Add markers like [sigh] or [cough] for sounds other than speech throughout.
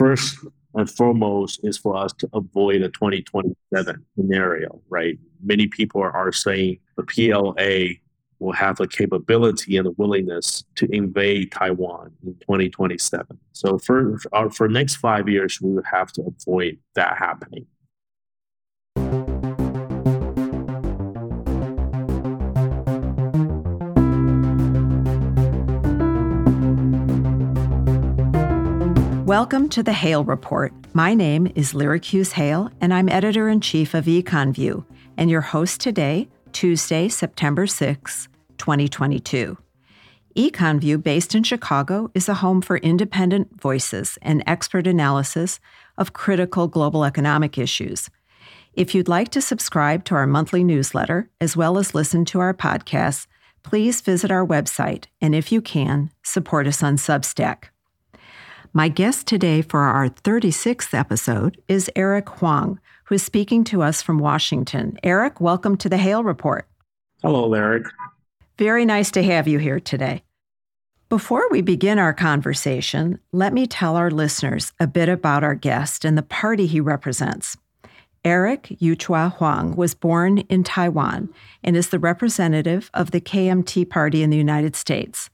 first and foremost is for us to avoid a 2027 scenario, right? Many people are saying the PLA will have the capability and the willingness to invade Taiwan in 2027. So for our, uh, for next five years, we will have to avoid that happening. Welcome to the Hale Report. My name is Lyric Hughes Hale, and I'm editor in chief of EconView, and your host today, Tuesday, September 6, 2022. EconView, based in Chicago, is a home for independent voices and expert analysis of critical global economic issues. If you'd like to subscribe to our monthly newsletter, as well as listen to our podcasts, please visit our website, and if you can, support us on Substack. My guest today for our 36th episode is Eric Huang, who is speaking to us from Washington. Eric, welcome to the Hale Report. Hello, Eric. Very nice to have you here today. Before we begin our conversation, let me tell our listeners a bit about our guest and the party he represents. Eric Yu-chua Huang was born in Taiwan and is the representative of the KMT party in the United States.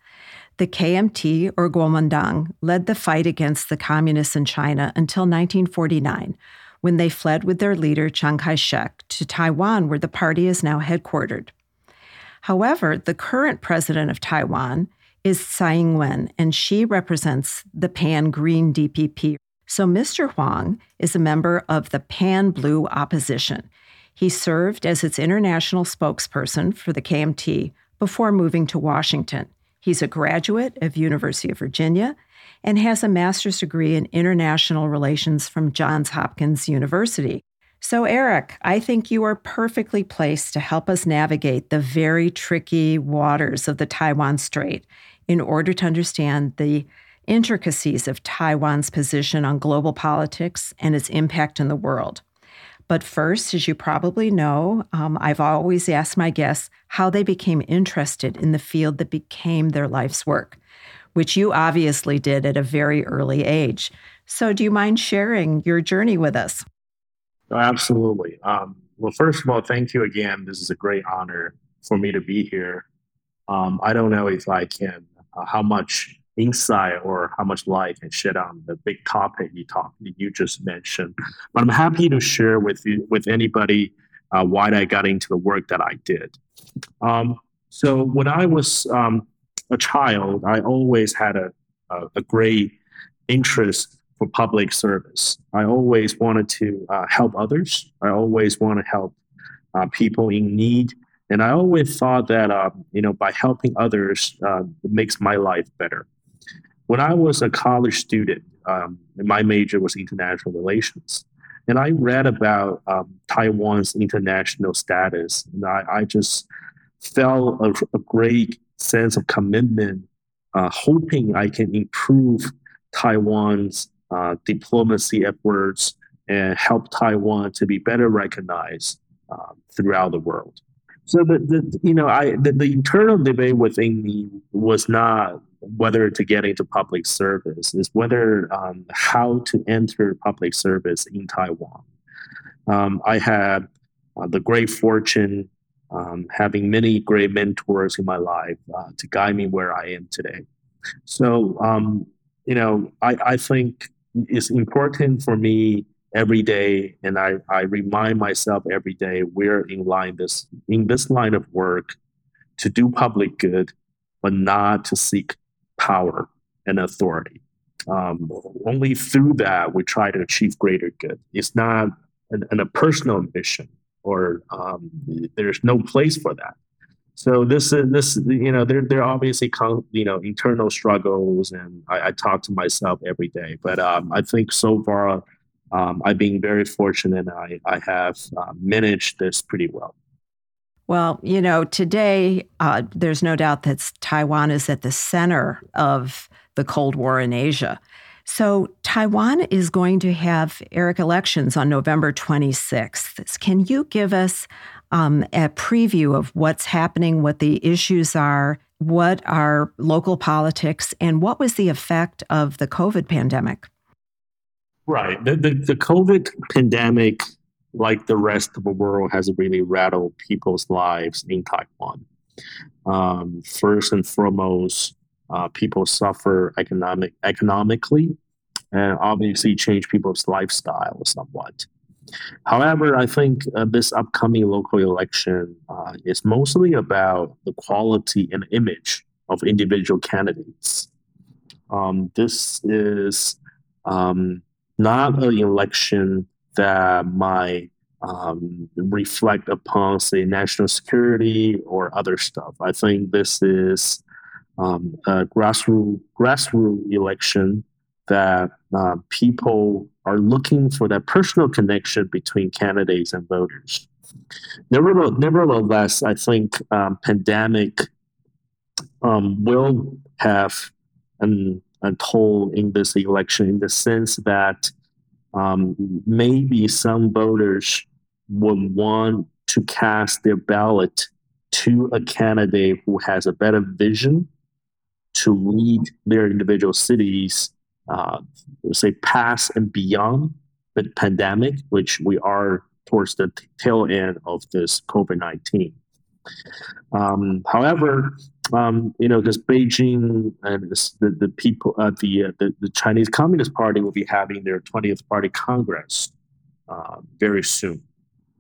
The KMT, or Kuomintang, led the fight against the communists in China until 1949, when they fled with their leader Chiang Kai shek to Taiwan, where the party is now headquartered. However, the current president of Taiwan is Tsai Ing wen, and she represents the pan green DPP. So Mr. Huang is a member of the pan blue opposition. He served as its international spokesperson for the KMT before moving to Washington. He's a graduate of University of Virginia and has a master's degree in international relations from Johns Hopkins University. So, Eric, I think you are perfectly placed to help us navigate the very tricky waters of the Taiwan Strait in order to understand the intricacies of Taiwan's position on global politics and its impact in the world. But first, as you probably know, um, I've always asked my guests how they became interested in the field that became their life's work, which you obviously did at a very early age. So, do you mind sharing your journey with us? Oh, absolutely. Um, well, first of all, thank you again. This is a great honor for me to be here. Um, I don't know if I can, uh, how much insight or how much light can shed on the big topic you talked you just mentioned. But I'm happy to share with you with anybody uh, why I got into the work that I did. Um, so when I was um, a child, I always had a, a, a, great interest for public service. I always wanted to uh, help others. I always want to help uh, people in need. And I always thought that, uh, you know, by helping others, uh, it makes my life better. When I was a college student, um, my major was international relations. And I read about um, Taiwan's international status, and I, I just felt a, a, great sense of commitment, uh, hoping I can improve Taiwan's uh, diplomacy efforts and help Taiwan to be better recognized uh, throughout the world. So the, the you know I the, the internal debate within me was not whether to get into public service is whether um, how to enter public service in Taiwan. Um, I had uh, the great fortune um, having many great mentors in my life uh, to guide me where I am today. So um, you know, I, I think it's important for me every day, and I, I remind myself every day we're in line this in this line of work to do public good, but not to seek power and authority. Um, only through that we try to achieve greater good. It's not an, an a personal mission, or um, there's no place for that. So this is this you know there there are obviously you know internal struggles, and I, I talk to myself every day. But um, I think so far um, I've been very fortunate. I I have uh, managed this pretty well. Well, you know, today uh, there's no doubt that Taiwan is at the center of the Cold War in Asia. So, Taiwan is going to have Eric elections on November 26th. Can you give us um, a preview of what's happening, what the issues are, what are local politics, and what was the effect of the COVID pandemic? Right. The, the, the COVID pandemic, like the rest of the world, has really rattled people's lives in Taiwan. Um, first and foremost, uh, people suffer economic economically, and obviously change people's lifestyle somewhat. However, I think uh, this upcoming local election uh, is mostly about the quality and image of individual candidates. Um, this is um, not an election that might um, reflect upon, say, national security or other stuff. I think this is um, a grassroots grassroots election that uh, people are looking for that personal connection between candidates and voters. Nevertheless, I think um, pandemic um, will have an, a toll in this election in the sense that um, maybe some voters would want to cast their ballot to a candidate who has a better vision to lead their individual cities, uh, say, past and beyond the pandemic, which we are towards the tail end of this COVID 19. Um, however, um, you know, because Beijing and the, the people, uh, the, uh, the, the Chinese Communist Party will be having their 20th Party Congress uh, very soon.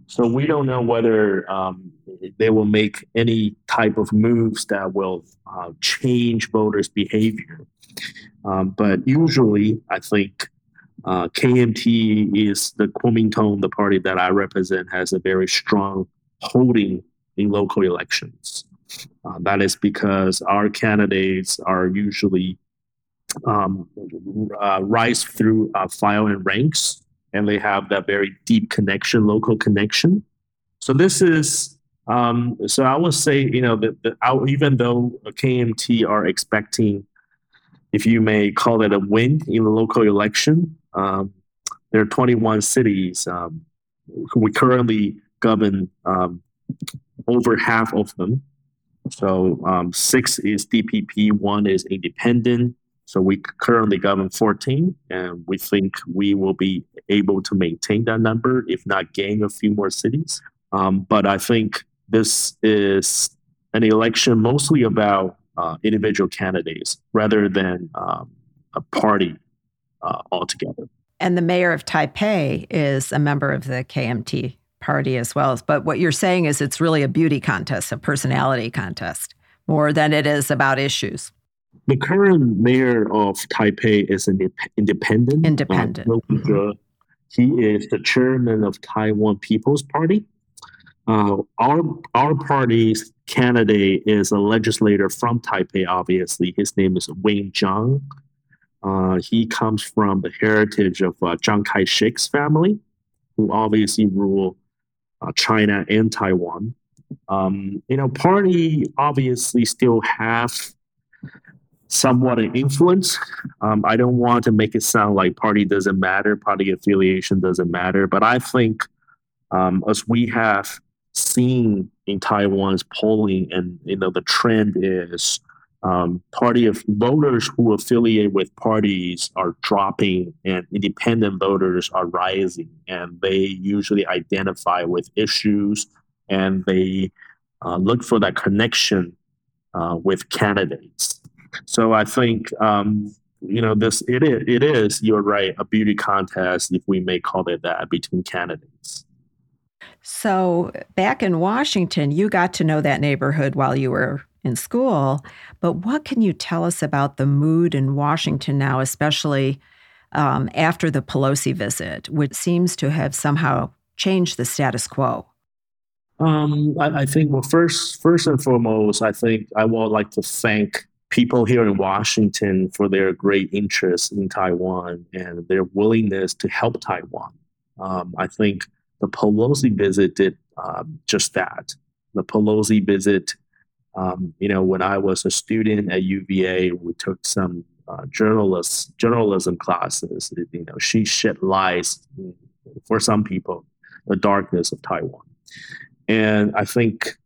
So we don't know whether um, they will make any type of moves that will uh, change voters' behavior. Um, but usually, I think uh, KMT is the Kuomintang, the party that I represent, has a very strong holding in local elections. Uh, that is because our candidates are usually um, uh, rise through uh, file and ranks, and they have that very deep connection, local connection. So this is um, so I would say you know that even though KMT are expecting, if you may call it a win in the local election, um, there are 21 cities. Um, we currently govern um, over half of them. So um, six is DPP, one is independent. So we currently govern 14, and we think we will be able to maintain that number, if not gain a few more cities. Um, but I think this is an election mostly about uh, individual candidates rather than um, a party uh, altogether. And the mayor of Taipei is a member of the KMT party as well. But what you're saying is it's really a beauty contest, a personality contest, more than it is about issues. The current mayor of Taipei is an independent. Independent. Uh, mm-hmm. He is the chairman of Taiwan People's Party. Uh, our our party's candidate is a legislator from Taipei. Obviously, his name is Wayne Chiang. Uh, he comes from the heritage of uh, Chiang Kai-shek's family, who obviously ruled uh, China and Taiwan. Um, you know, party obviously still have somewhat an influence. Um, I don't want to make it sound like party doesn't matter, party affiliation doesn't matter, but I think um, as we have seen in Taiwan's polling, and you know, the trend is um, party of voters who affiliate with parties are dropping and independent voters are rising. And they usually identify with issues and they uh, look for that connection uh, with candidates. So i think um, you know this it is, it is you're right a beauty contest if we may call it that between candidates. So back in washington you got to know that neighborhood while you were in school. But what can you tell us about the mood in Washington now, especially um, after the Pelosi visit, which seems to have somehow changed the status quo? Um, I, I, think, well, first, first and foremost, I think I would like to thank people here in Washington for their great interest in Taiwan and their willingness to help Taiwan. Um, I think the Pelosi visit did um, just that. The Pelosi visit um, you know, when I was a student at UVA, we took some uh, journalist journalism classes. You know, she shed lights for some people the darkness of Taiwan, and I think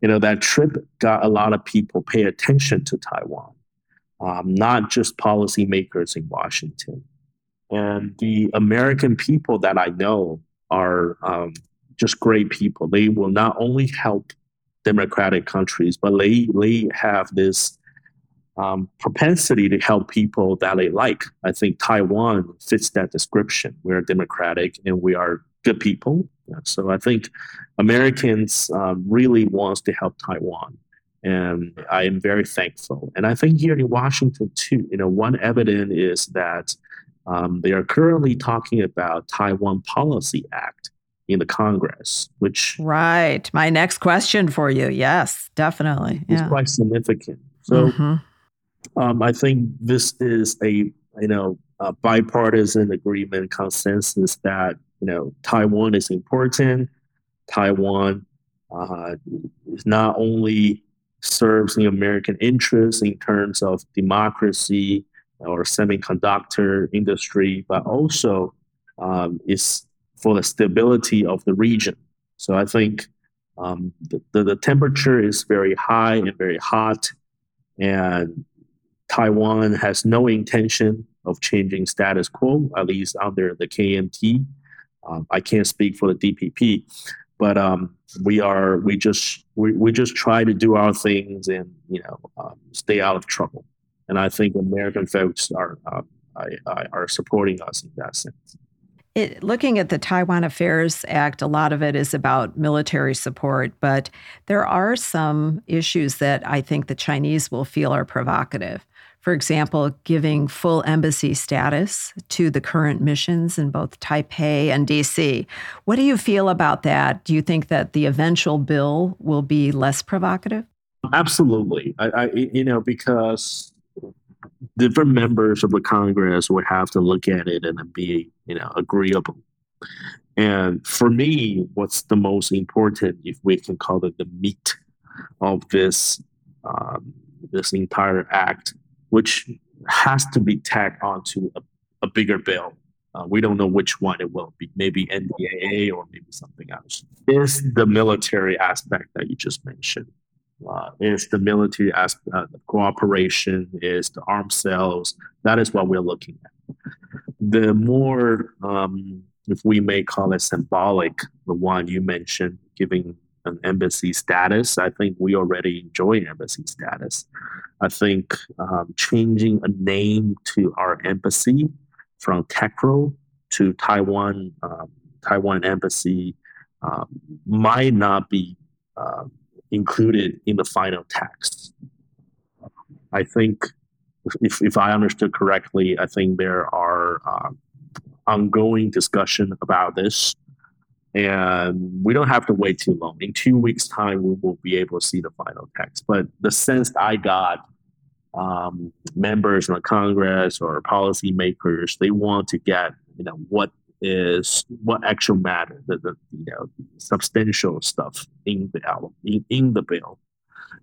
you know that trip got a lot of people pay attention to Taiwan, um, not just policymakers in Washington, And the American people that I know are um, just great people. They will not only help democratic countries, but they, they have this um, propensity to help people that they like. I think Taiwan fits that description. We're democratic and we are good people. So I think Americans um, really wants to help Taiwan, and I am very thankful. And I think here in Washington too, you know, one evidence is that um, they are currently talking about Taiwan Policy Act in the Congress, which right. My next question for you, yes, definitely, is yeah. quite significant. So, mm-hmm. um, I think this is a you know a bipartisan agreement consensus that you know, Taiwan is important. Taiwan uh, is not only serves the American interests in terms of democracy or semiconductor industry, but also um, is for the stability of the region. So I think um, the, the, the temperature is very high and very hot, and Taiwan has no intention of changing status quo, at least under the KMT. Um, I can't speak for the DPP, but um, we are we just we, we just try to do our things and you know um, stay out of trouble. And I think American folks are um, I, I are supporting us in that sense. It, looking at the Taiwan Affairs Act, a lot of it is about military support, but there are some issues that I think the Chinese will feel are provocative for example, giving full embassy status to the current missions in both Taipei and DC. What do you feel about that? Do you think that the eventual bill will be less provocative? Absolutely. I, I you know, because different members of the Congress would have to look at it and be, you know, agreeable. And for me, what's the most important, if we can call it the meat of this um, this entire act, which has to be tacked onto a, a bigger bill. Uh, we don't know which one it will be, maybe NDAA or maybe something else. Is the military aspect that you just mentioned? Uh, is the military aspect, uh, cooperation, is the arms sales. That is what we're looking at. The more, um, if we may call it symbolic, the one you mentioned, giving an embassy status. I think we already enjoy embassy status. I think um, changing a name to our embassy from TECRO to Taiwan um, Taiwan embassy um, might not be uh, included in the final text. I think, if, if I understood correctly, I think there are uh, ongoing discussion about this and we don't have to wait too long. In two weeks' time, we will be able to see the final text. But the sense I got, um, members in the Congress or policymakers, they want to get you know what is what actually matter, the, the you know substantial stuff in the album, in, in the bill,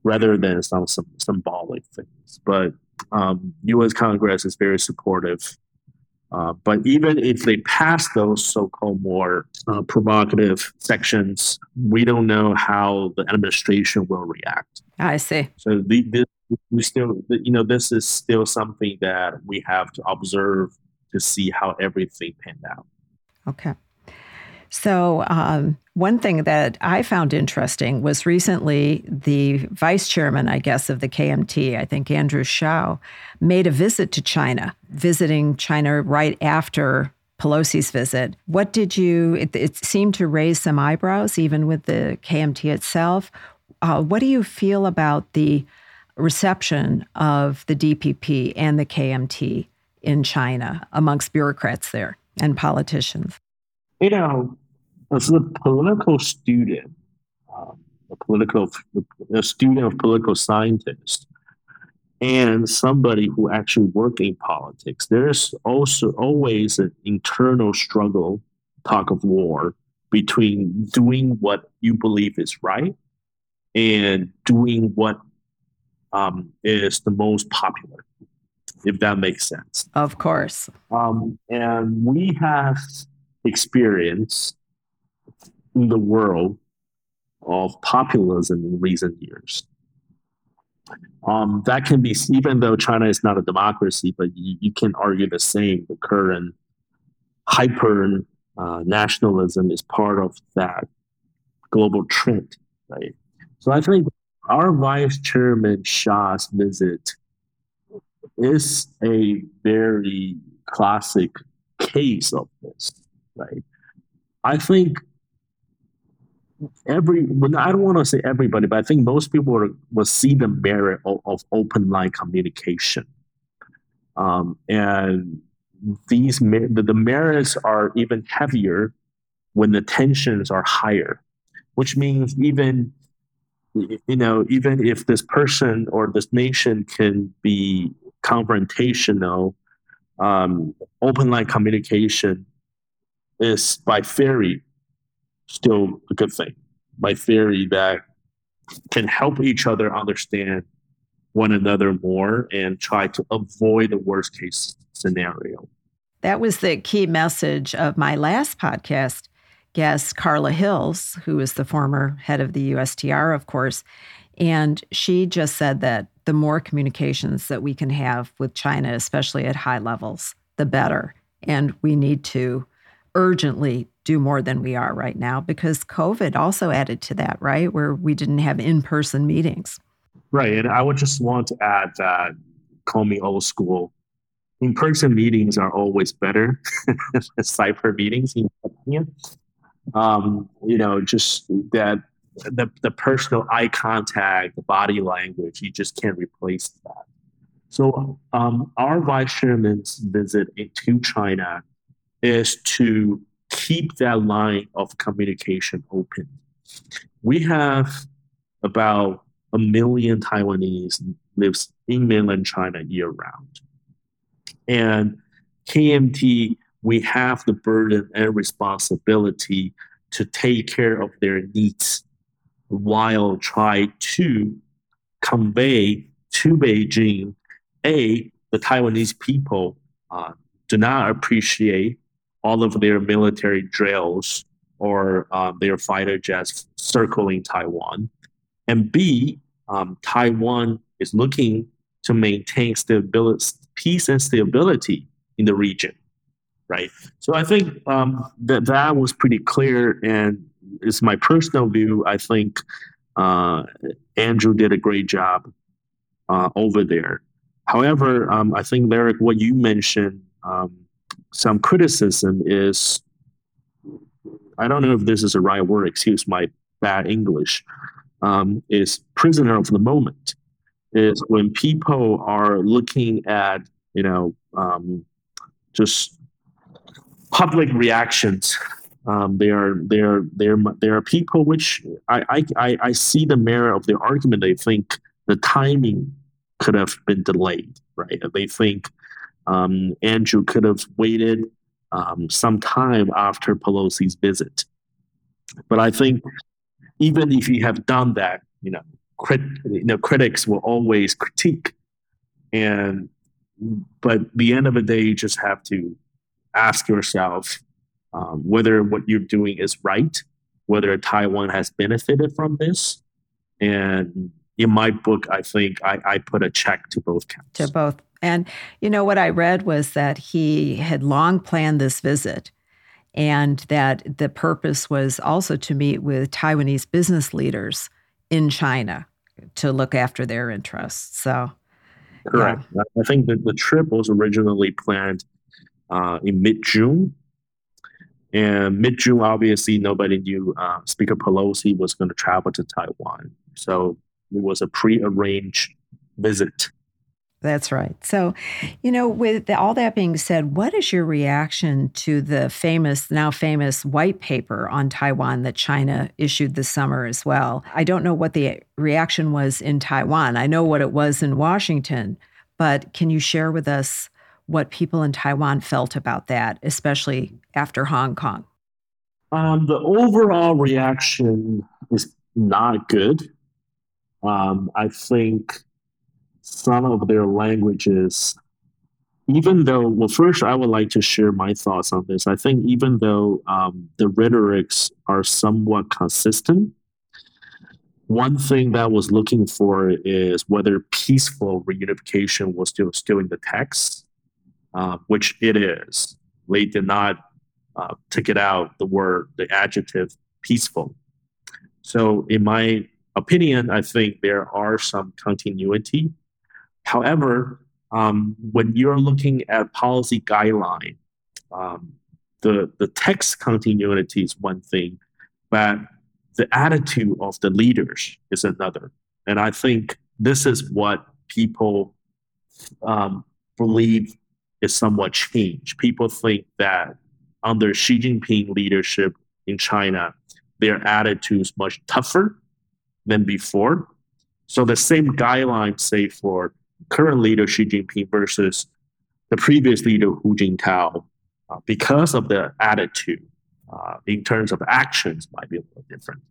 rather than some some symbolic things. But um, U.S. Congress is very supportive uh, but even if they pass those so-called more uh, provocative sections, we don't know how the administration will react. I see. So the, this, we still, you know, this is still something that we have to observe to see how everything panned out. Okay. So, um, one thing that I found interesting was recently the vice chairman, I guess, of the KMT, I think Andrew Hsia, made a visit to China, visiting China right after Pelosi's visit. What did you, it, it seemed to raise some eyebrows, even with the KMT itself. Uh, what do you feel about the reception of the DPP and the KMT in China amongst bureaucrats there and politicians? You know, as a political student, um, a political a student of political scientist, and somebody who actually work in politics, there's also always an internal struggle, talk of war between doing what you believe is right and doing what um, is the most popular, if that makes sense. Of course. Um, and we have experience in the world of populism in recent years. Um, that can be, even though China is not a democracy, but you, you can argue the same, the current hyper uh, nationalism is part of that global trend, right? So I think our vice chairman Hsia's visit is a very classic case of this, right? I think every when I don't want to say everybody, but I think most people will, will see the merit of, of open line communication. Um, and these the, the merits are even heavier when the tensions are higher, which means even you know even if this person or this nation can be confrontational, um, open line communication is by theory still a good thing. By theory that can help each other understand one another more and try to avoid the worst case scenario. That was the key message of my last podcast guest, Carla Hills, who is the former head of the USTR, of course. And she just said that the more communications that we can have with China, especially at high levels, the better. And we need to urgently do more than we are right now because COVID also added to that, right? Where we didn't have in person meetings. Right. And I would just want to add that, call me old school, in person meetings are always better than [laughs] cyber meetings, in my opinion. Um, you know, just that the, the personal eye contact, the body language, you just can't replace that. So, um, our vice chairman's visit into China is to keep that line of communication open. We have about a million Taiwanese lives in mainland China year round. And KMT, we have the burden and responsibility to take care of their needs while try to convey to Beijing, A, the Taiwanese people uh, do not appreciate all of their military drills or uh, their fighter jets circling Taiwan. And B, um, Taiwan is looking to maintain stability, peace and stability in the region, right? So I think um, that that was pretty clear, and it's my personal view. I think uh, Andrew did a great job uh, over there. However, um, I think Larry, what you mentioned um, some criticism is I don't know if this is the right word, excuse my bad English, um, is prisoner of the moment. Is when people are looking at, you know, um, just public reactions. Um, there are there there there are people which I, I I see the merit of their argument. They think the timing could have been delayed, right? They think um, Andrew could have waited um, some time after Pelosi's visit. But I think even if you have done that, you know, crit, you know, critics will always critique, and but the end of the day, you just have to ask yourself um, whether what you're doing is right, whether Taiwan has benefited from this, and in my book, I think I, I put a check to both counts. To both and, you know, what I read was that he had long planned this visit and that the purpose was also to meet with Taiwanese business leaders in China to look after their interests. So, correct. Yeah. I think that the trip was originally planned uh, in mid June. And mid June, obviously, nobody knew uh, Speaker Pelosi was going to travel to Taiwan. So it was a pre arranged visit. That's right. So, you know, with all that being said, what is your reaction to the famous, now famous white paper on Taiwan that China issued this summer as well? I don't know what the reaction was in Taiwan. I know what it was in Washington, but can you share with us what people in Taiwan felt about that, especially after Hong Kong? Um, the overall reaction is not good. Um, I think some of their languages, even though, well, first, I would like to share my thoughts on this. I think even though um, the rhetorics are somewhat consistent, one thing that was looking for is whether peaceful reunification was still still in the text, uh, which it is. They did not uh, took it out the word, the adjective peaceful. So, in my opinion, I think there are some continuity. However, um, when you're looking at policy guideline, um, the the text continuity is one thing, but the attitude of the leaders is another. And I think this is what people um, believe is somewhat changed. People think that under Xi Jinping leadership in China, their attitude is much tougher than before. So the same guidelines, say for current leader Xi Jinping versus the previous leader Hu Jintao, uh, because of the attitude uh, in terms of actions, might be a little different.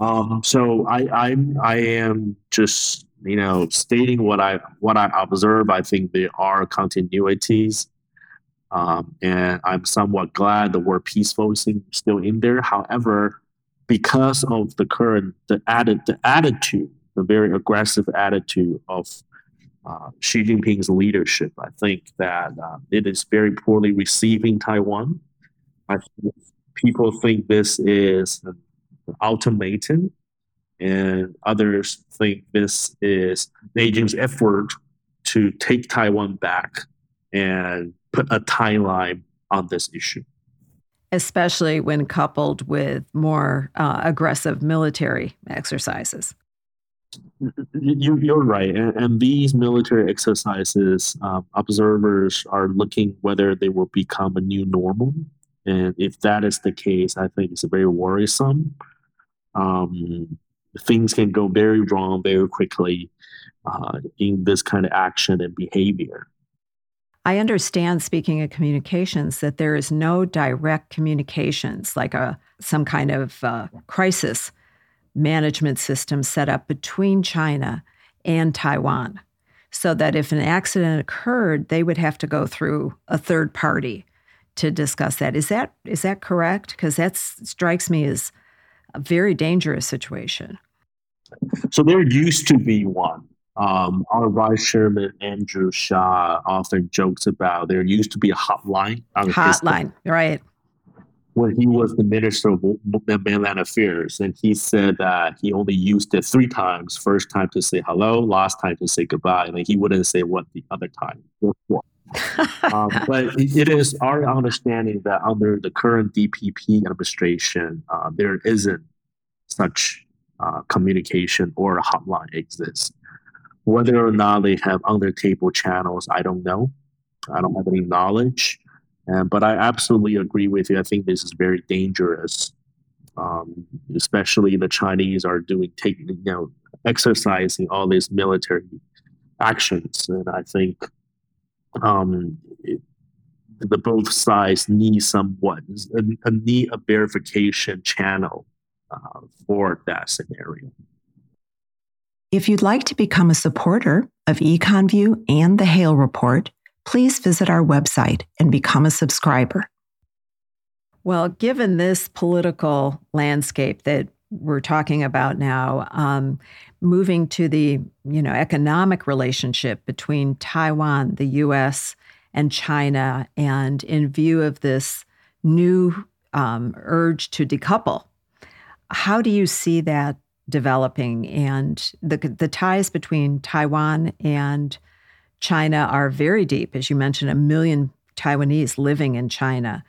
Um, so I, I'm I am just you know stating what I what I observe. I think there are continuities, um, and I'm somewhat glad the word peaceful is still in there. However, because of the current the added the attitude, the very aggressive attitude of uh, Xi Jinping's leadership, I think that uh, it is very poorly receiving Taiwan. I think people think this is an ultimatum, and others think this is Beijing's effort to take Taiwan back and put a timeline on this issue especially when coupled with more uh, aggressive military exercises. You, are right. And, and, these military exercises, um, observers are looking whether they will become a new normal. And if that is the case, I think it's very worrisome. Um, things can go very wrong very quickly uh, in this kind of action and behavior. I understand, speaking of communications, that there is no direct communications, like a some kind of uh, crisis management system set up between China and Taiwan, so that if an accident occurred, they would have to go through a third party to discuss that. Is that is that correct? Because that strikes me as a very dangerous situation. So there used to be one um, our vice chairman Andrew Hsia often jokes about there used to be a hotline. hotline, right? When he was the minister of mainland affairs, and he said that he only used it three times. First time to say hello, last time to say goodbye, and he wouldn't say what the other time. [laughs] um, but it is our understanding that under the current DPP administration, uh, there isn't such uh, communication or a hotline exists. Whether or not they have under table channels, I don't know. I don't have any knowledge. But I absolutely agree with you. I think this is very dangerous. Um, especially the Chinese are doing taking you know exercising all these military actions, and I think um, it, the both sides need somewhat a, a need a verification channel uh, for that scenario. If you'd like to become a supporter of EconView and the Hale Report, please visit our website and become a subscriber. Well, given this political landscape that we're talking about now, um, moving to the you know economic relationship between Taiwan, the U.S., and China, and in view of this new um, urge to decouple, how do you see that developing, and the the ties between Taiwan and China are very deep. As you mentioned, a million Taiwanese living in China,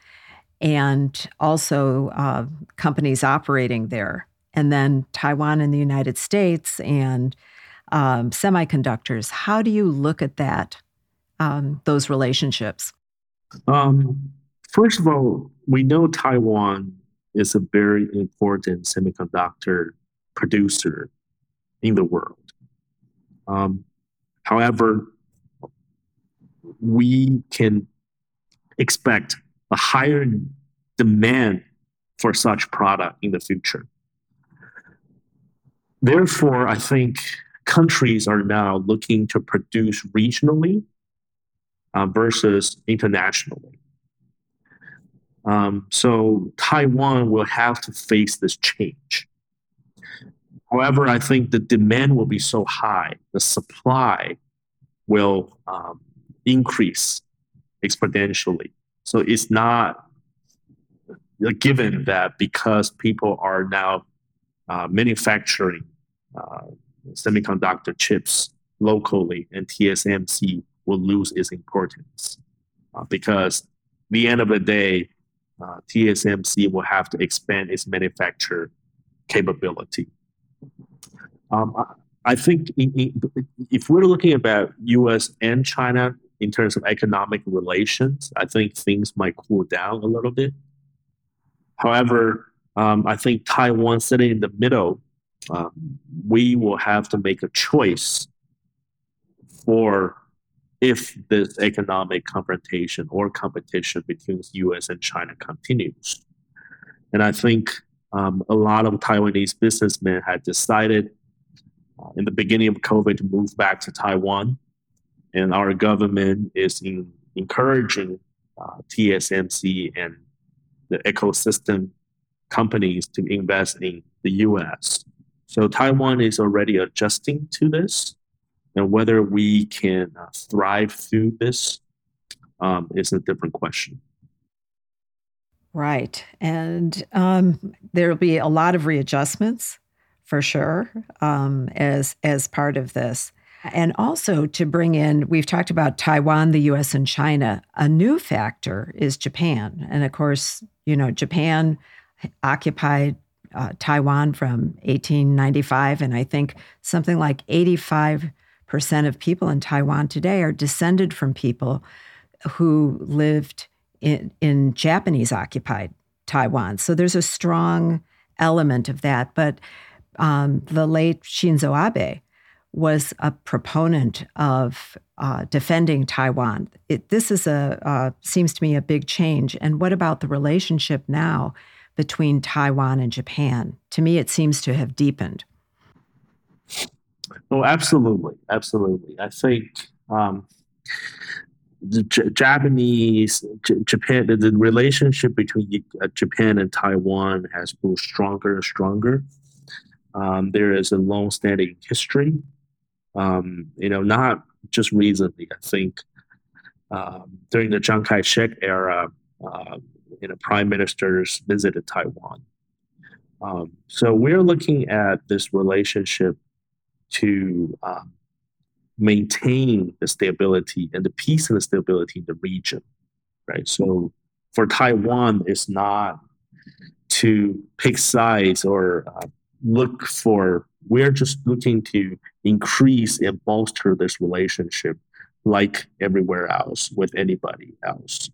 and also uh, companies operating there, and then Taiwan and the United States and um, semiconductors. How do you look at that? Um, those relationships. Um, first of all, we know Taiwan is a very important semiconductor producer in the world. Um, however, we can expect a higher demand for such product in the future. Therefore, I think countries are now looking to produce regionally uh, versus internationally. Um, so Taiwan will have to face this change. However, I think the demand will be so high, the supply will um, increase exponentially. So it's not given that because people are now uh, manufacturing uh, semiconductor chips locally, and TSMC will lose its importance uh, because the end of the day, uh, TSMC will have to expand its manufacture capability. Um, I, I think in, in, if we're looking about U.S. and China in terms of economic relations, I think things might cool down a little bit. However, um, I think Taiwan sitting in the middle, um, we will have to make a choice for if this economic confrontation or competition between the US and China continues. And I think um, a lot of Taiwanese businessmen had decided uh, in the beginning of COVID to move back to Taiwan. And our government is in, encouraging uh, TSMC and the ecosystem companies to invest in the US. So Taiwan is already adjusting to this. And whether we can uh, thrive through this um, is a different question. Right. And um, there'll be a lot of readjustments for sure um, as, as part of this. And also to bring in, we've talked about Taiwan, the US, and China. A new factor is Japan. And of course, you know, Japan occupied uh, Taiwan from 1895. And I think something like 85% of people in Taiwan today are descended from people who lived in, in Japanese occupied Taiwan. So there's a strong element of that. But um, the late Shinzo Abe was a proponent of uh, defending Taiwan. It, this is a uh, seems to me a big change. And what about the relationship now between Taiwan and Japan? To me, it seems to have deepened. Oh, absolutely, absolutely. I think um, the J- Japanese, J- Japan, the, the, relationship between uh, Japan and Taiwan has grown stronger and stronger. Um, there is a long-standing history. Um, you know, not just recently. I think um, during the Chiang Kai-shek era, uh, you know, prime ministers visited Taiwan. Um, so we're looking at this relationship to um, maintain the stability and the peace and the stability in the region, right? So for Taiwan, it's not to pick sides or uh, look for. We're just looking to increase and bolster this relationship, like everywhere else with anybody else.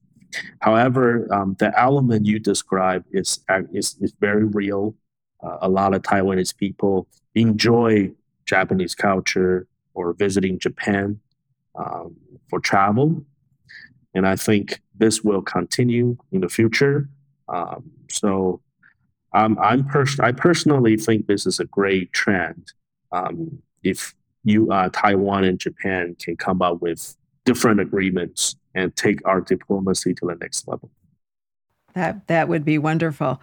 However, um, the element you describe is is, is very real. Uh, a lot of Taiwanese people enjoy Japanese culture, or visiting Japan um, for travel. And I think this will continue in the future. Um, so um, I'm pers- I personally think this is a great trend. Um, if you, uh, Taiwan and Japan can come up with different agreements and take our diplomacy to the next level. That that would be wonderful.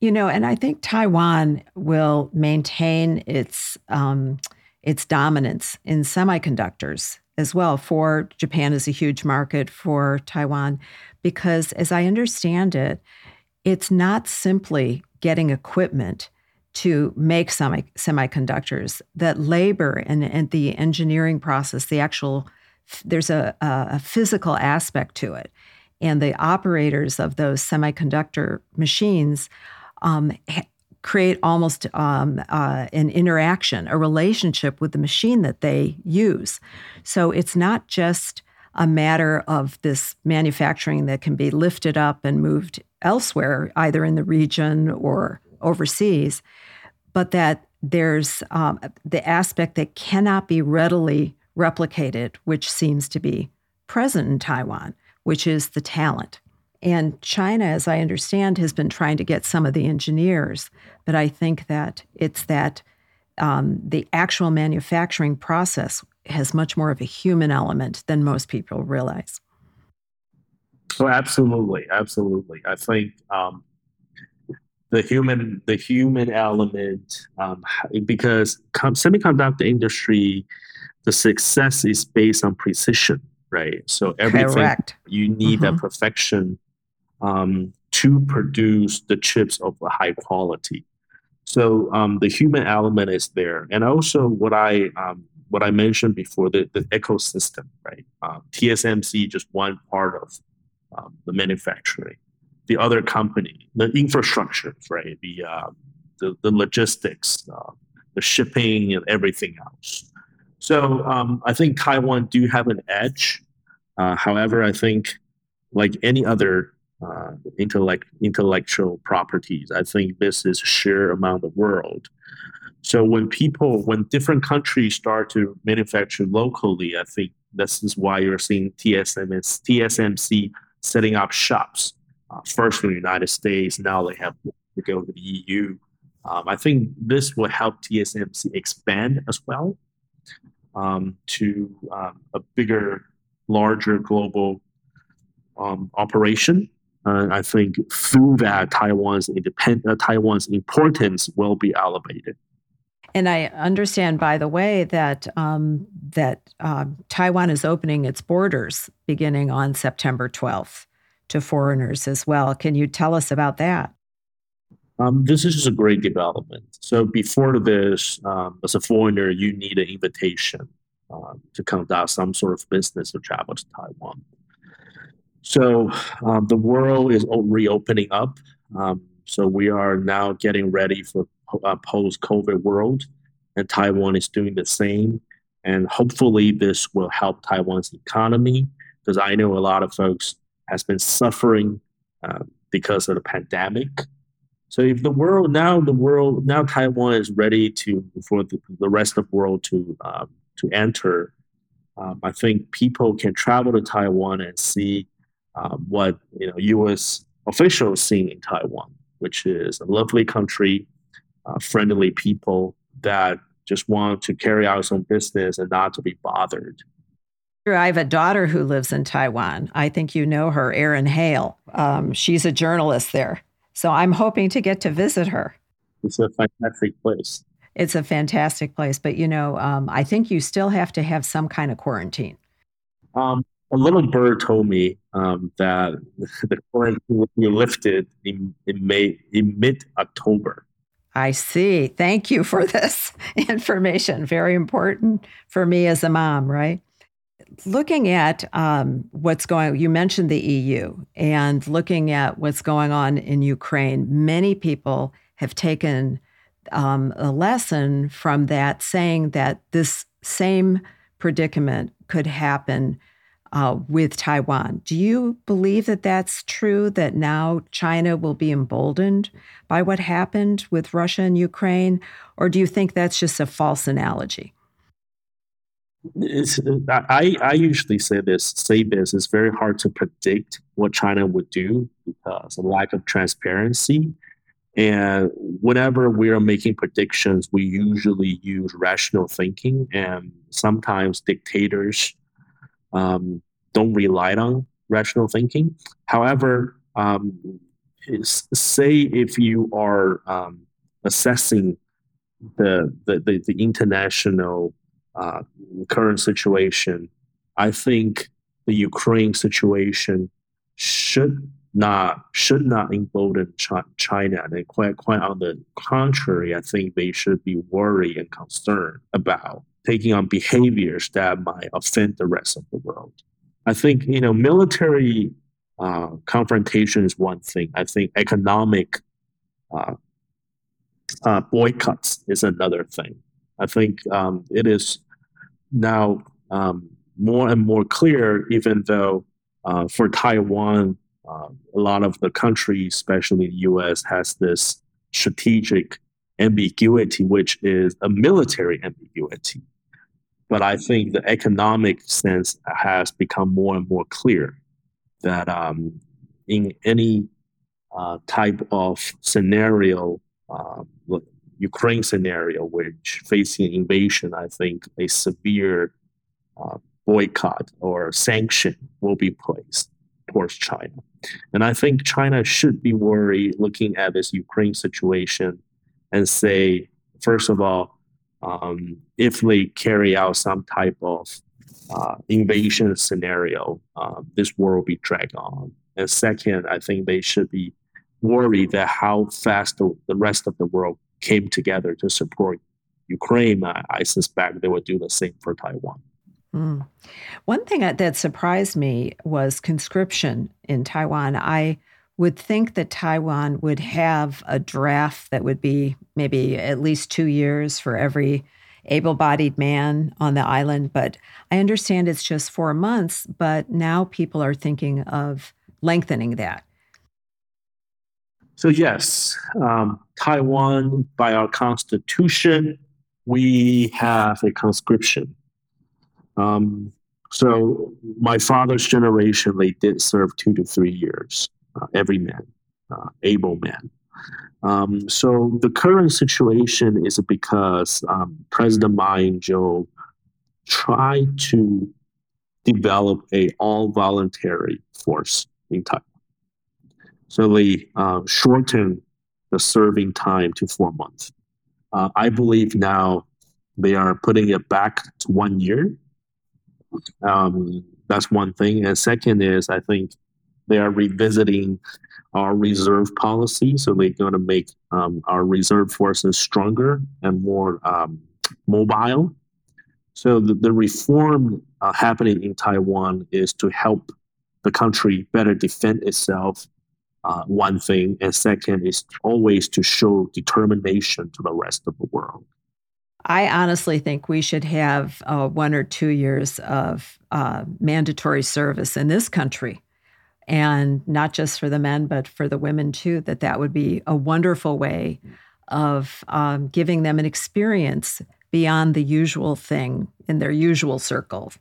You know, and I think Taiwan will maintain its um, its dominance in semiconductors as well. For Japan is a huge market for Taiwan because, as I understand it, it's not simply getting equipment to make semi- semiconductors. That labor and, and the engineering process, the actual there's a, a physical aspect to it, and the operators of those semiconductor machines um, create almost um, uh, an interaction, a relationship with the machine that they use. So it's not just a matter of this manufacturing that can be lifted up and moved elsewhere, either in the region or overseas, but that there's um, the aspect that cannot be readily replicated, which seems to be present in Taiwan, which is the talent. And China, as I understand, has been trying to get some of the engineers, but I think that it's that um, the actual manufacturing process has much more of a human element than most people realize. Oh, absolutely, absolutely. I think um, the human the human element um, because com- semiconductor industry, the success is based on precision, right? So everything Correct. you need mm-hmm. that perfection um, to produce the chips of a high quality. So um, the human element is there, and also what I um, what I mentioned before the, the ecosystem, right? Um, TSMC just one part of um, the manufacturing. The other company, the infrastructure, right? The uh, the, the, logistics, uh, the shipping, and everything else. So um, I think Taiwan do have an edge. Uh, however, I think like any other uh, intellect, intellectual properties, I think this is shared among the world. So when people, when different countries start to manufacture locally, I think this is why you're seeing TSMC, TSMC setting up shops. Uh, first in the United States, now they have to go to the EU. Um, I think this will help TSMC expand as well um, to um, a bigger, larger global um, operation. Uh, I think through that, Taiwan's independ- uh, Taiwan's importance will be elevated. And I understand, by the way, that um, that uh, Taiwan is opening its borders beginning on September 12th to foreigners as well. Can you tell us about that? Um, this is just a great development. So before this, um, as a foreigner, you need an invitation um, to conduct some sort of business or travel to Taiwan. So um, the world is reopening up. Um, so we are now getting ready for a post-COVID world, and Taiwan is doing the same. And hopefully, this will help Taiwan's economy because I know a lot of folks has been suffering uh, because of the pandemic so if the world now the world now Taiwan is ready to for the, the rest of the world to um, to enter, um, I think people can travel to Taiwan and see um, what you know U.S. officials see in Taiwan, which is a lovely country, uh, friendly people that just want to carry out some business and not to be bothered. Sure, I have a daughter who lives in Taiwan. I think you know her, Erin Hale. Um, she's a journalist there. So I'm hoping to get to visit her. It's a fantastic place. It's a fantastic place, but you know, um, I think you still have to have some kind of quarantine. Um, a little bird told me um, that [laughs] the quarantine will be lifted in, in May, in mid October. I see. Thank you for [laughs] this information. Very important for me as a mom, right? looking at um, what's going you mentioned the eu and looking at what's going on in ukraine many people have taken um, a lesson from that saying that this same predicament could happen uh, with taiwan. Do you believe that that's true that now china will be emboldened by what happened with russia and ukraine? Or do you think that's just a false analogy? It's, I, I usually say this, say this, it's very hard to predict what China would do because of lack of transparency. And whenever we are making predictions, we usually use rational thinking, and sometimes dictators um, don't rely on rational thinking. However, um, say if you are um, assessing the, the, the, the international uh, current situation, I think the Ukraine situation should not should not embolden China. And quite quite on the contrary, I think they should be worried and concerned about taking on behaviors that might offend the rest of the world. I think you know military uh, confrontation is one thing. I think economic uh, uh, boycotts is another thing. I think um, it is now um, more and more clear, even though uh, for Taiwan, uh, a lot of the countries, especially the US, has this strategic ambiguity, which is a military ambiguity. But I think the economic sense has become more and more clear that um, in any uh, type of scenario, uh, Ukraine scenario, which facing invasion, I think a severe uh, boycott or sanction will be placed towards China. And I think China should be worried looking at this Ukraine situation and say, first of all, um, if they carry out some type of uh, invasion scenario, um, this war will be dragged on. And second, I think they should be worried that how fast the, the rest of the world came together to support Ukraine. I, I suspect they would do the same for Taiwan. Mm. One thing that surprised me was conscription in Taiwan. I would think that Taiwan would have a draft that would be maybe at least two years for every able bodied man on the island. But I understand it's just four months, but now people are thinking of lengthening that. So, yes, um, Taiwan, by our constitution, we have a conscription. Um, so, my father's generation, they did serve two to three years every man, uh, able man. Um, so the current situation is because um, President Ma Ying-jeou tried to develop a all voluntary force in Taiwan. So they uh, shortened the serving time to four months. Uh, I believe now they are putting it back to one year. Um, that's one thing. And second is, I think they are revisiting our reserve policy. So they're going to make um, our reserve forces stronger and more um, mobile. So the, the reform uh, happening in Taiwan is to help the country better defend itself. Uh, one thing, and second is always to show determination to the rest of the world. I honestly think we should have uh, one or two years of uh, mandatory service in this country and not just for the men but for the women too that that would be a wonderful way of um, giving them an experience beyond the usual thing in their usual circle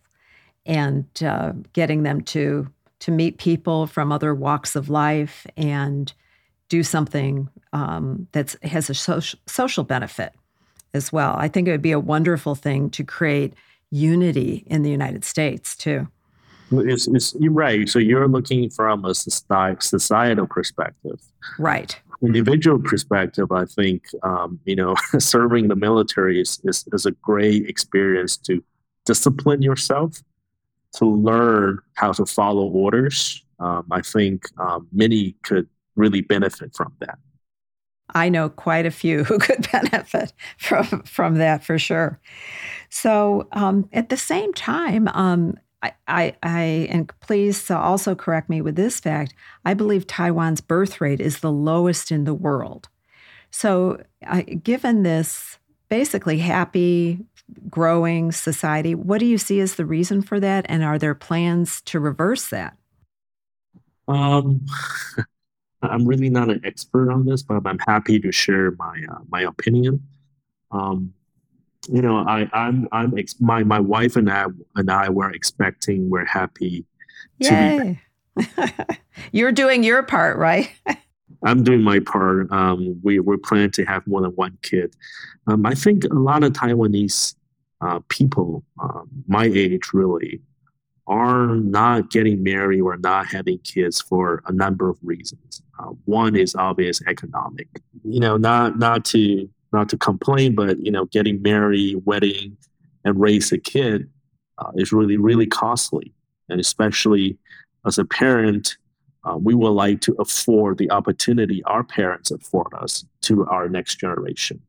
and uh, getting them to to meet people from other walks of life and do something um, that has a social, social benefit as well. I think it would be a wonderful thing to create unity in the United States too. It's, it's, you're right. So you're looking from a societal perspective. Right. Individual perspective, I think, um, you know, [laughs] serving the military is, is, is a great experience to discipline yourself, to learn how to follow orders. Um, I think um, many could really benefit from that. I know quite a few [laughs] who could benefit from from that for sure. So um, at the same time, um, I, I, I, and please also correct me with this fact. I believe Taiwan's birth rate is the lowest in the world. So, given this basically happy, growing society, what do you see as the reason for that? And are there plans to reverse that? Um, [laughs] I'm really not an expert on this, but I'm happy to share my uh, my opinion. Um, you know, I, I'm, I'm, ex- my, my wife and I, and I were expecting, we're happy. Yay. [laughs] You're doing your part, right? I'm doing my part. Um, we, we're planning to have more than one kid. Um, I think a lot of Taiwanese uh, people, um, my age really, are not getting married or not having kids for a number of reasons. Uh, one is obvious economic. You know, not not to not to complain, but you know, getting married, wedding, and raise a kid uh, is really really costly, and especially as a parent, uh, we would like to afford the opportunity our parents afford us to our next generation.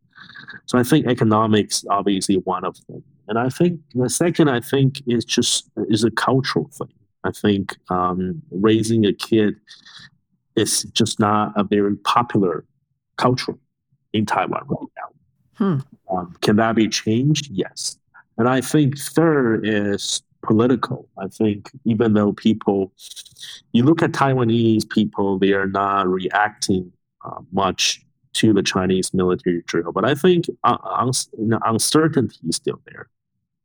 So I think economics obviously one of them, and I think the second I think is just is a cultural thing. I think um, raising a kid is just not a very popular cultural in Taiwan right now. Hmm. Um, can that be changed? Yes. And I think third is political. I think even though people, you look at Taiwanese people, they are not reacting uh, much to the Chinese military drill. But I think uh, uncertainty is still there,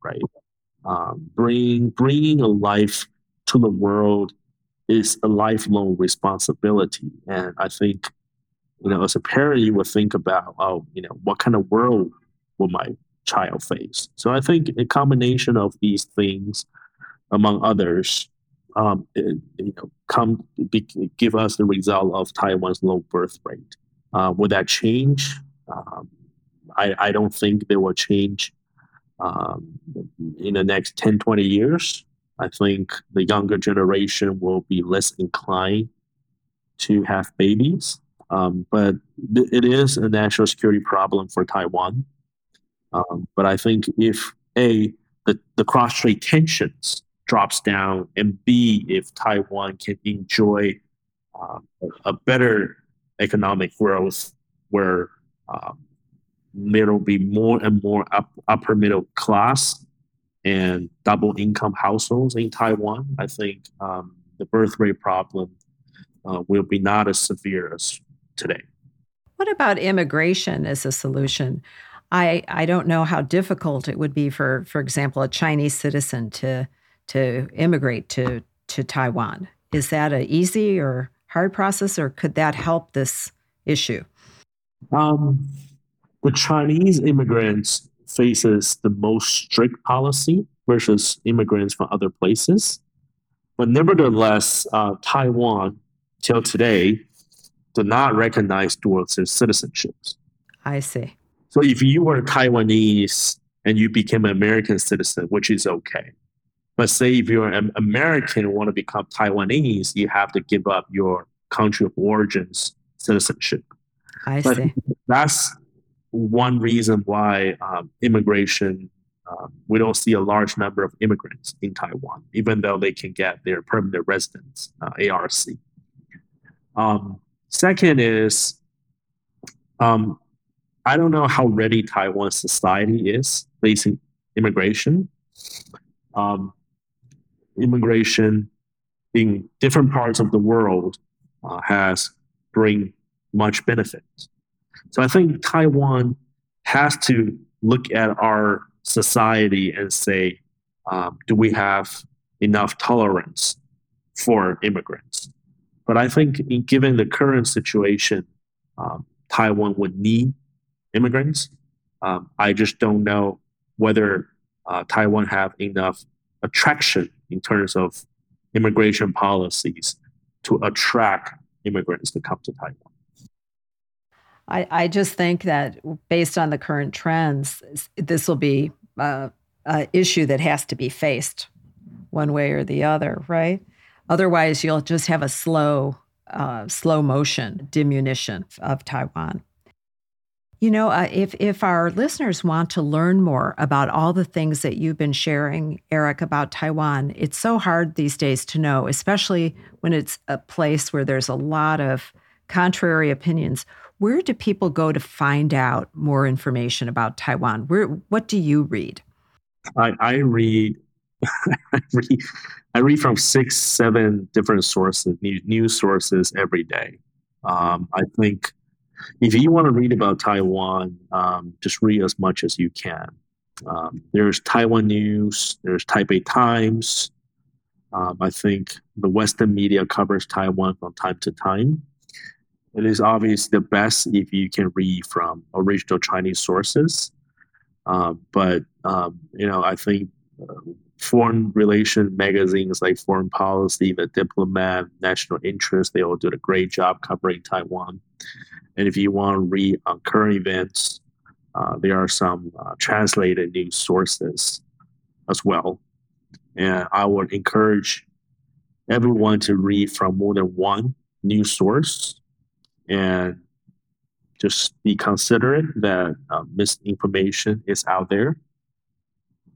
right? Um, bringing bringing a life to the world is a lifelong responsibility, and I think you know, as a parent, you would think about, oh, you know, what kind of world will my child face? So I think a combination of these things, among others, um, it, you know, come be, give us the result of Taiwan's low birth rate. Uh, would that change? Um, I, I don't think they will change um, in the next 10, 20 years. I think the younger generation will be less inclined to have babies Um, but th- it is a national security problem for Taiwan. Um, but I think if a the, the cross strait tensions drops down, and b if Taiwan can enjoy uh, a better economic growth, where um, there will be more and more up, upper middle class and double income households in Taiwan. I think um, the birth rate problem uh, will be not as severe as today. What about immigration as a solution? I, I don't know how difficult it would be for, for example, a Chinese citizen to to immigrate to to Taiwan. Is that an easy or hard process, or could that help this issue? Um, the Chinese immigrants faces the most strict policy versus immigrants from other places. But nevertheless, uh, Taiwan, till today, do not recognize dual citizenships. I see. So if you were Taiwanese and you became an American citizen, which is okay. But say if you're an American and want to become Taiwanese, you have to give up your country of origins citizenship. I but see. That's one reason why um, immigration, um, we don't see a large number of immigrants in Taiwan, even though they can get their permanent residence, uh, ARC. Um, second is, um, I don't know how ready Taiwan society is facing immigration. Um, immigration in different parts of the world uh, has bring much benefit. So I think Taiwan has to look at our society and say, um, do we have enough tolerance for immigrants? But I think, in, given the current situation, um, Taiwan would need immigrants. Um, I just don't know whether uh, Taiwan have enough attraction in terms of immigration policies to attract immigrants to come to Taiwan. I, I just think that based on the current trends, this will be uh, an issue that has to be faced one way or the other, right? Otherwise, you'll just have a slow, uh, slow motion diminution of Taiwan. You know, uh, if if our listeners want to learn more about all the things that you've been sharing, Eric, about Taiwan, it's so hard these days to know, especially when it's a place where there's a lot of contrary opinions. Where do people go to find out more information about Taiwan? Where what do you read? I, I read I read I read from six, seven different sources, news sources every day. Um, I think if you want to read about Taiwan, um, just read as much as you can. Um, there's Taiwan News, there's Taipei Times. Um, I think the Western media covers Taiwan from time to time. It is obviously the best if you can read from original Chinese sources. Uh, but um, you know, I think uh, foreign relation magazines like Foreign Policy, The Diplomat, National Interest, they all do a great job covering Taiwan. And if you want to read on current events, uh, there are some uh, translated news sources as well. And I would encourage everyone to read from more than one news source and just be considerate that uh, misinformation is out there.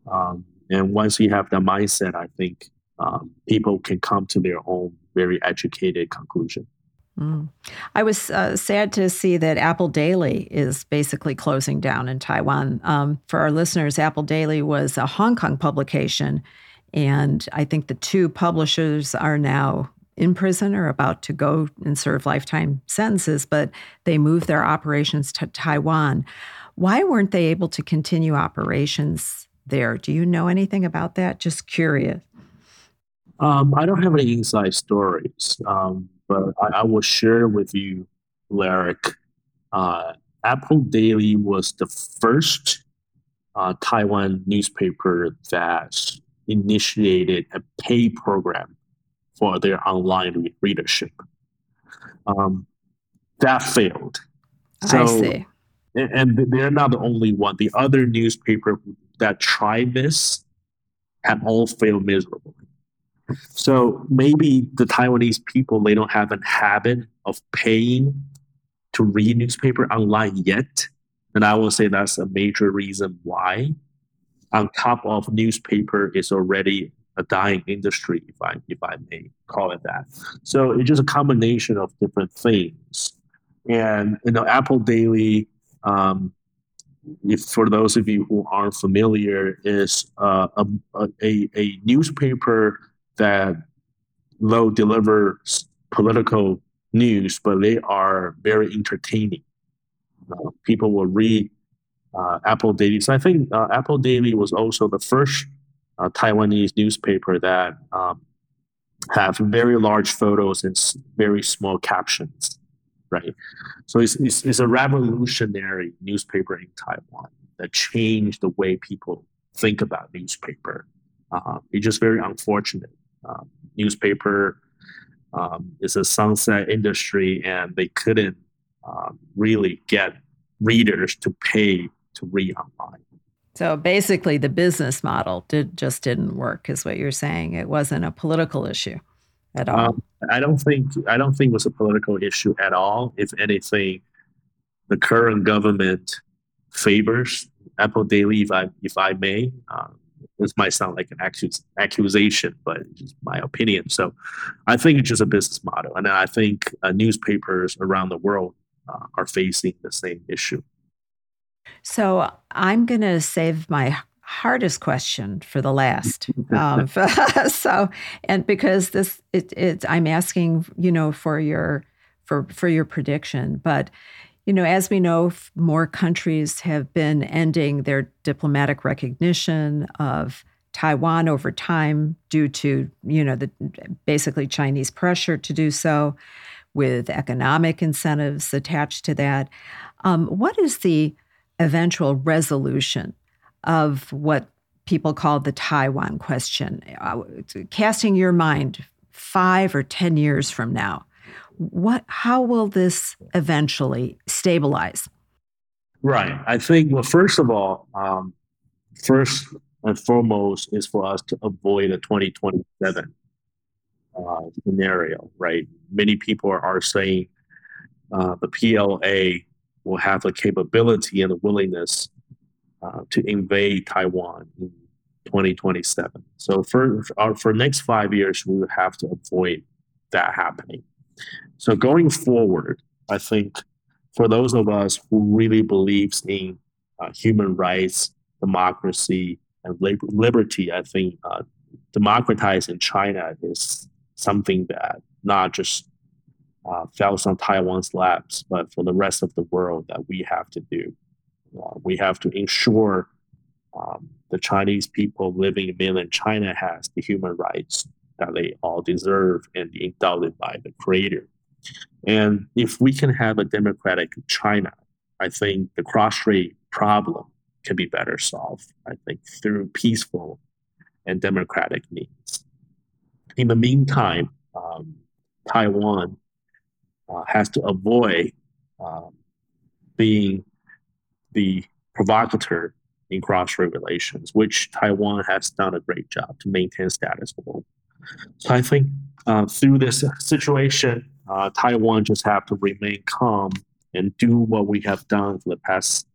Um, and once you have that mindset, I think um, people can come to their own very educated conclusion. Mm. I was uh, sad to see that Apple Daily is basically closing down in Taiwan. Um, for our listeners, Apple Daily was a Hong Kong publication, and I think the two publishers are now in prison or about to go and serve lifetime sentences, but they moved their operations to Taiwan. Why weren't they able to continue operations there? Do you know anything about that? Just curious. Um, I don't have any inside stories. Um, but I, I will share with you, Larrick. Uh, Apple Daily was the first uh, Taiwan newspaper that initiated a pay program for their online re- readership. Um, that failed. So, I see. And, and they're not the only one. The other newspaper that tried this have all failed miserably. So maybe the Taiwanese people they don't have a habit of paying to read newspaper online yet. And I will say that's a major reason why. On top of newspaper is already a dying industry, if I if I may call it that. So it's just a combination of different things. And you know, Apple Daily, um, if for those of you who aren't familiar, is uh, a, a, a newspaper that though delivers political news, but they are very entertaining. Uh, people will read uh, Apple Daily. So I think uh, Apple Daily was also the first uh, Taiwanese newspaper that um, have very large photos and very small captions, right? So it's, it's, it's, a revolutionary newspaper in Taiwan that changed the way people think about newspaper. Uh, it's just very unfortunate. Uh, newspaper um, is a sunset industry, and they couldn't um, really get readers to pay to read online. So basically, the business model did just didn't work, is what you're saying. It wasn't a political issue at all. Um, I don't think I don't think it was a political issue at all. If anything, the current government favors Apple Daily, if I if I may. Um, this might sound like an accusation, but it's just my opinion. So I think it's just a business model. And I think uh, newspapers around the world uh, are facing the same issue. So I'm going to save my hardest question for the last. [laughs] um, [laughs] so, and because this, it, it, I'm asking, you know, for your, for, for your prediction, but you know, as we know, more countries have been ending their diplomatic recognition of Taiwan over time due to, you know, the basically Chinese pressure to do so, with economic incentives attached to that. Um, what is the eventual resolution of what people call the Taiwan question? Uh, casting your mind five or 10 years from now, what how will this eventually stabilize? Right. I think well first of all um, first and foremost is for us to avoid a 2027 uh, scenario right? Many people are, saying uh, the pla will have the capability and the willingness uh, to invade taiwan in 2027 so for our for next five years we would have to avoid that happening so going forward, I think for those of us who really believes in uh, human rights, democracy, and liberty, I think uh, democratizing China is something that not just uh, falls on Taiwan's laps, but for the rest of the world that we have to do. We have to ensure um, the Chinese people living in mainland China has the human rights that they all deserve and endowed by the Creator. And if we can have a democratic China, I think the cross-strait problem can be better solved, I think, through peaceful and democratic means. In the meantime, um, Taiwan uh, has to avoid um, being the provocateur in cross-strait relations, which Taiwan has done a great job to maintain status quo. So I think uh, through this situation, uh, Taiwan just have to remain calm and do what we have done for the past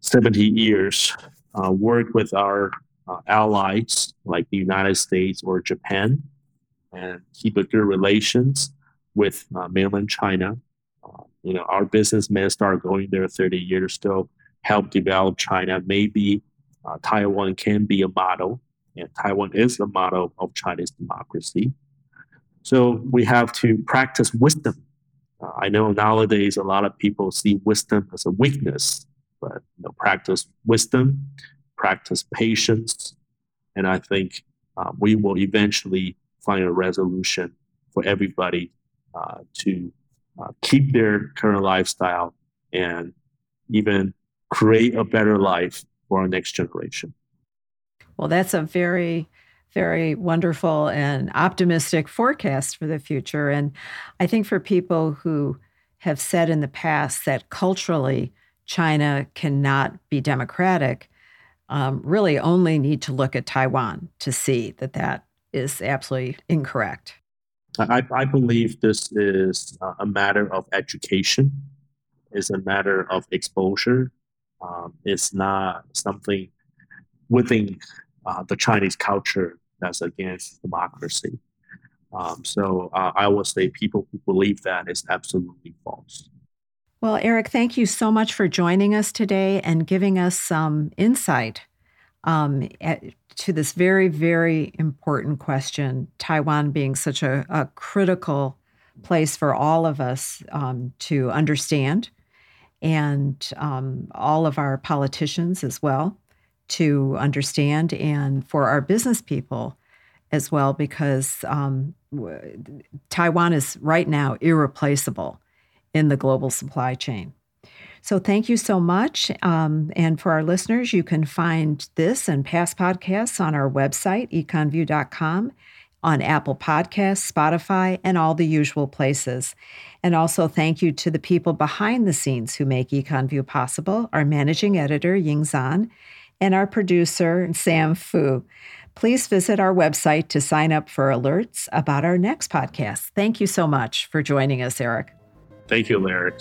70 years, uh, work with our uh, allies like the United States or Japan, and keep a good relations with uh, mainland China. Uh, you know, our businessmen start going there 30 years to help develop China. Maybe Taiwan can be a model and Taiwan is a model of Chinese democracy. So we have to practice wisdom. Uh, I know nowadays a lot of people see wisdom as a weakness, but you know, practice wisdom, practice patience, and I think uh, we will eventually find a resolution for everybody uh, to uh, keep their current lifestyle and even create a better life for our next generation. Well, that's a very, very wonderful and optimistic forecast for the future. And I think for people who have said in the past that culturally China cannot be democratic, um, really only need to look at Taiwan to see that that is absolutely incorrect. I, I believe this is a matter of education. it's a matter of exposure. Um, it's not something within uh, the Chinese culture that's against democracy. Um, so uh, I would say people who believe that is absolutely false. Well, Eric, thank you so much for joining us today and giving us some insight um, at, to this very, very important question Taiwan being such a, a critical place for all of us um, to understand, and um, all of our politicians as well to understand, and for our business people as well, because um, Taiwan is right now irreplaceable in the global supply chain. So thank you so much. Um, and for our listeners, you can find this and past podcasts on our website, econview.com, on Apple Podcasts, Spotify, and all the usual places. And also thank you to the people behind the scenes who make EconView possible, our managing editor, Ying Zan, and our producer, Sam Fu. Please visit our website to sign up for alerts about our next podcast. Thank you so much for joining us, Eric. Thank you, Larry.